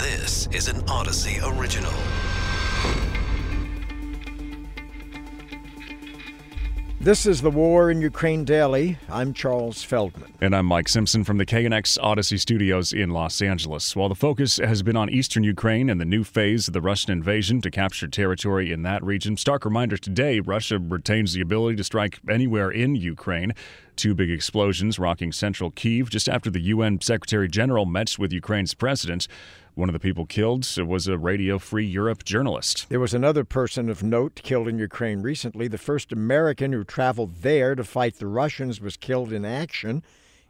This is an Audacy original. This is the War in Ukraine Daily. I'm Charles Feldman. And I'm Mike Simpson from the KNX Audacy Studios in Los Angeles. While the focus has been on eastern Ukraine and the new phase of the Russian invasion to capture territory in that region, stark reminder today Russia retains the ability to strike anywhere in Ukraine. Two big explosions rocking central Kiev just after the UN Secretary General met with Ukraine's president. One of the people killed was a Radio Free Europe journalist. There was another person of note killed in Ukraine recently. The first American who traveled there to fight the Russians was killed in action.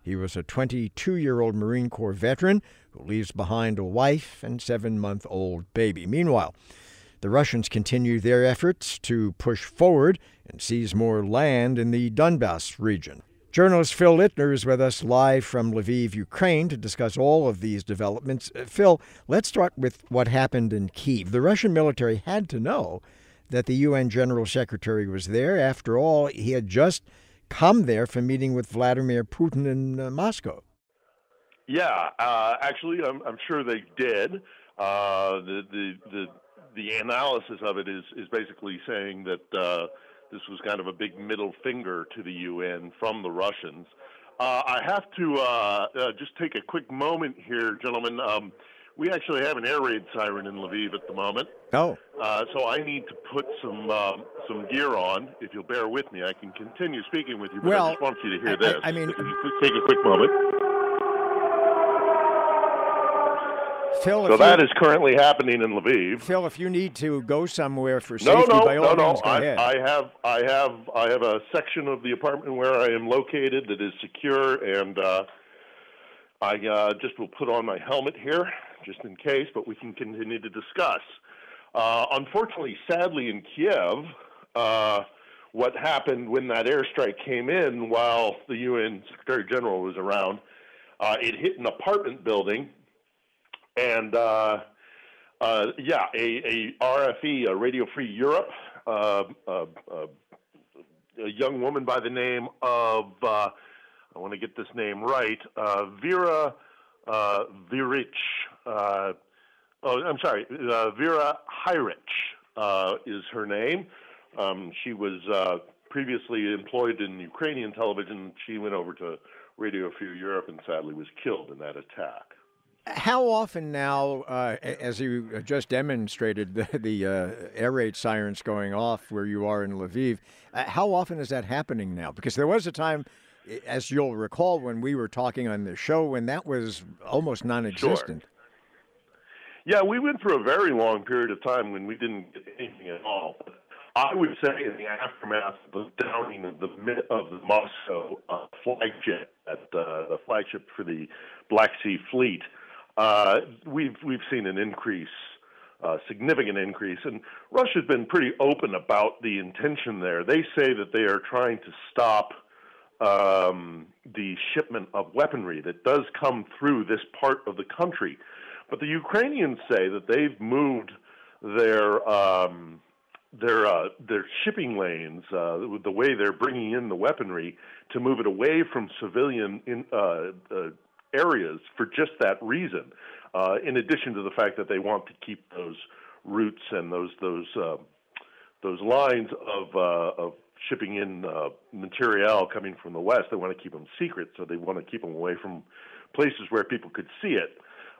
He was a 22 year old Marine Corps veteran who leaves behind a wife and seven month old baby. Meanwhile, the Russians continue their efforts to push forward and seize more land in the Donbass region. Journalist Phil Ittner is with us live from Lviv, Ukraine, to discuss all of these developments. Uh, Phil, let's start with what happened in Kiev. The Russian military had to know that the UN General Secretary was there. After all, he had just come there for meeting with Vladimir Putin in uh, Moscow. Yeah, uh, actually, I'm, I'm, sure they did. Uh, the, the, the the analysis of it is is basically saying that uh, this was kind of a big middle finger to the UN from the Russians. Uh, I have to uh, uh, just take a quick moment here, gentlemen. Um, we actually have an air raid siren in Lviv at the moment. Oh. Uh, so I need to put some um, some gear on. If you'll bear with me, I can continue speaking with you, but well, I just want you to hear I, this. I, I mean, take a quick moment. Phil, so that you, is currently happening in Lviv. Phil, if you need to go somewhere for safety, no, no, by all no, means, no. go I, ahead. I have, I have, I have a section of the apartment where I am located that is secure, and uh, I uh, just will put on my helmet here just in case, but we can continue to discuss. Uh, unfortunately, sadly, in Kiev, uh, what happened when that airstrike came in while the UN Secretary General was around, uh, it hit an apartment building and uh, uh, yeah, a, a, RFE, a Radio Free Europe, uh, uh, uh, a young woman by the name of I want to get this name right, Vera uh, Virich. oh, I'm sorry, Vera Hyrich is her name. Um, she was previously employed in Ukrainian television. She went over to Radio Free Europe and sadly was killed in that attack. How often now, uh, as you just demonstrated, the, the uh, air raid sirens going off where you are in Lviv, uh, how often is that happening now? Because there was a time, as you'll recall, when we were talking on the show, when that was almost non existent. Sure. Yeah, we went through a very long period of time when we didn't get anything at all. I would say in the aftermath of the downing of the of the Moscow uh, flagship, at, uh, the flagship for the Black Sea Fleet, uh, we've we've seen an increase, uh, significant increase, and Russia's been pretty open about the intention there. They say that they are trying to stop um, the shipment of weaponry that does come through this part of the country, but the Ukrainians say that they've moved their um, their uh, their shipping lanes, uh, the way they're bringing in the weaponry, to move it away from civilian in, uh, uh areas for just that reason. Uh, in addition to the fact that they want to keep those routes and those those uh, those lines of uh, of shipping in uh, material coming from the west, they want to keep them secret, so they want to keep them away from places where people could see it.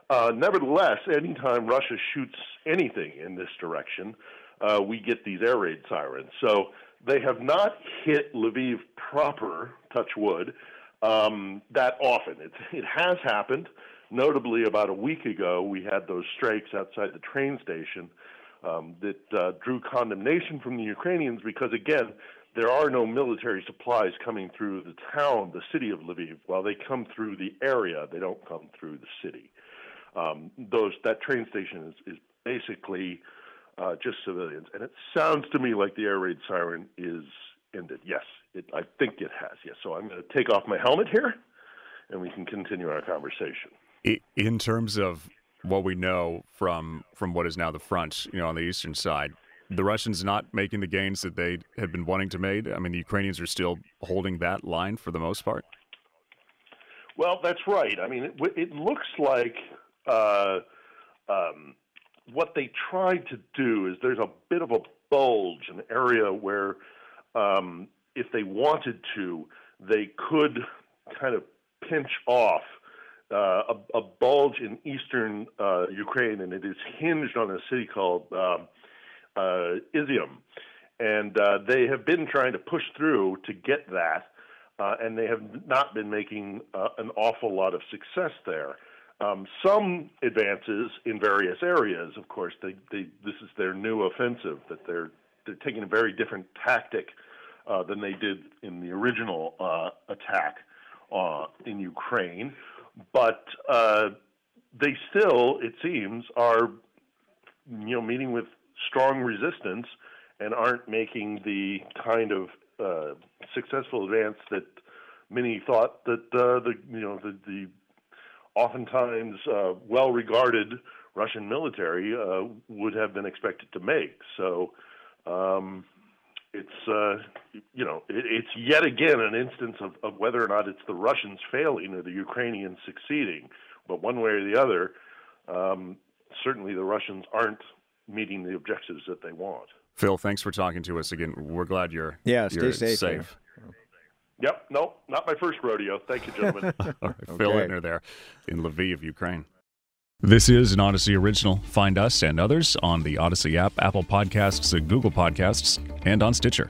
Uh, nevertheless, anytime Russia shoots anything in this direction, uh, we get these air raid sirens. So they have not hit Lviv proper, touch wood, um, that often. It's, it has happened. Notably, about a week ago, we had those strikes outside the train station um, that uh, drew condemnation from the Ukrainians because, again, there are no military supplies coming through the town, the city of Lviv. While they come through the area, they don't come through the city. Um, those that train station is, is basically uh, just civilians, and it sounds to me like the air raid siren is ended. Yes, it, I think it has. Yes. So I'm going to take off my helmet here, and we can continue our conversation. In terms of what we know from from what is now the front, you know, on the eastern side, the Russians not making the gains that they had been wanting to make. I mean, the Ukrainians are still holding that line for the most part. Well, that's right. I mean, it, it looks like uh, um, what they tried to do is there's a bit of a bulge, an area where um, if they wanted to, they could kind of pinch off uh, a, a, bulge in eastern uh, Ukraine, and it is hinged on a city called um, uh, Izium. And uh, they have been trying to push through to get that, uh, and they have not been making uh, an awful lot of success there. Um, some advances in various areas, of course. They, they, this is their new offensive that they're they're taking a very different tactic uh, than they did in the original uh, attack uh, in Ukraine. But uh, they still, it seems, are you know meeting with strong resistance and aren't making the kind of uh, successful advance that many thought that the you know the, the oftentimes well-regarded Russian military would have been expected to make. So um, it's uh, you know it, it's yet again an instance of, of whether or not it's the Russians failing or the Ukrainians succeeding. But one way or the other, um, certainly the Russians aren't meeting the objectives that they want. Phil, thanks for talking to us again. We're glad you're yeah, you're stay safe. safe. Yep, no, not my first rodeo. Thank you, gentlemen. All right, okay. Phil Ittner there in Lviv, of Ukraine. This is an Audacy original. Find us and others on the Audacy app, Apple Podcasts, Google Podcasts, and on Stitcher.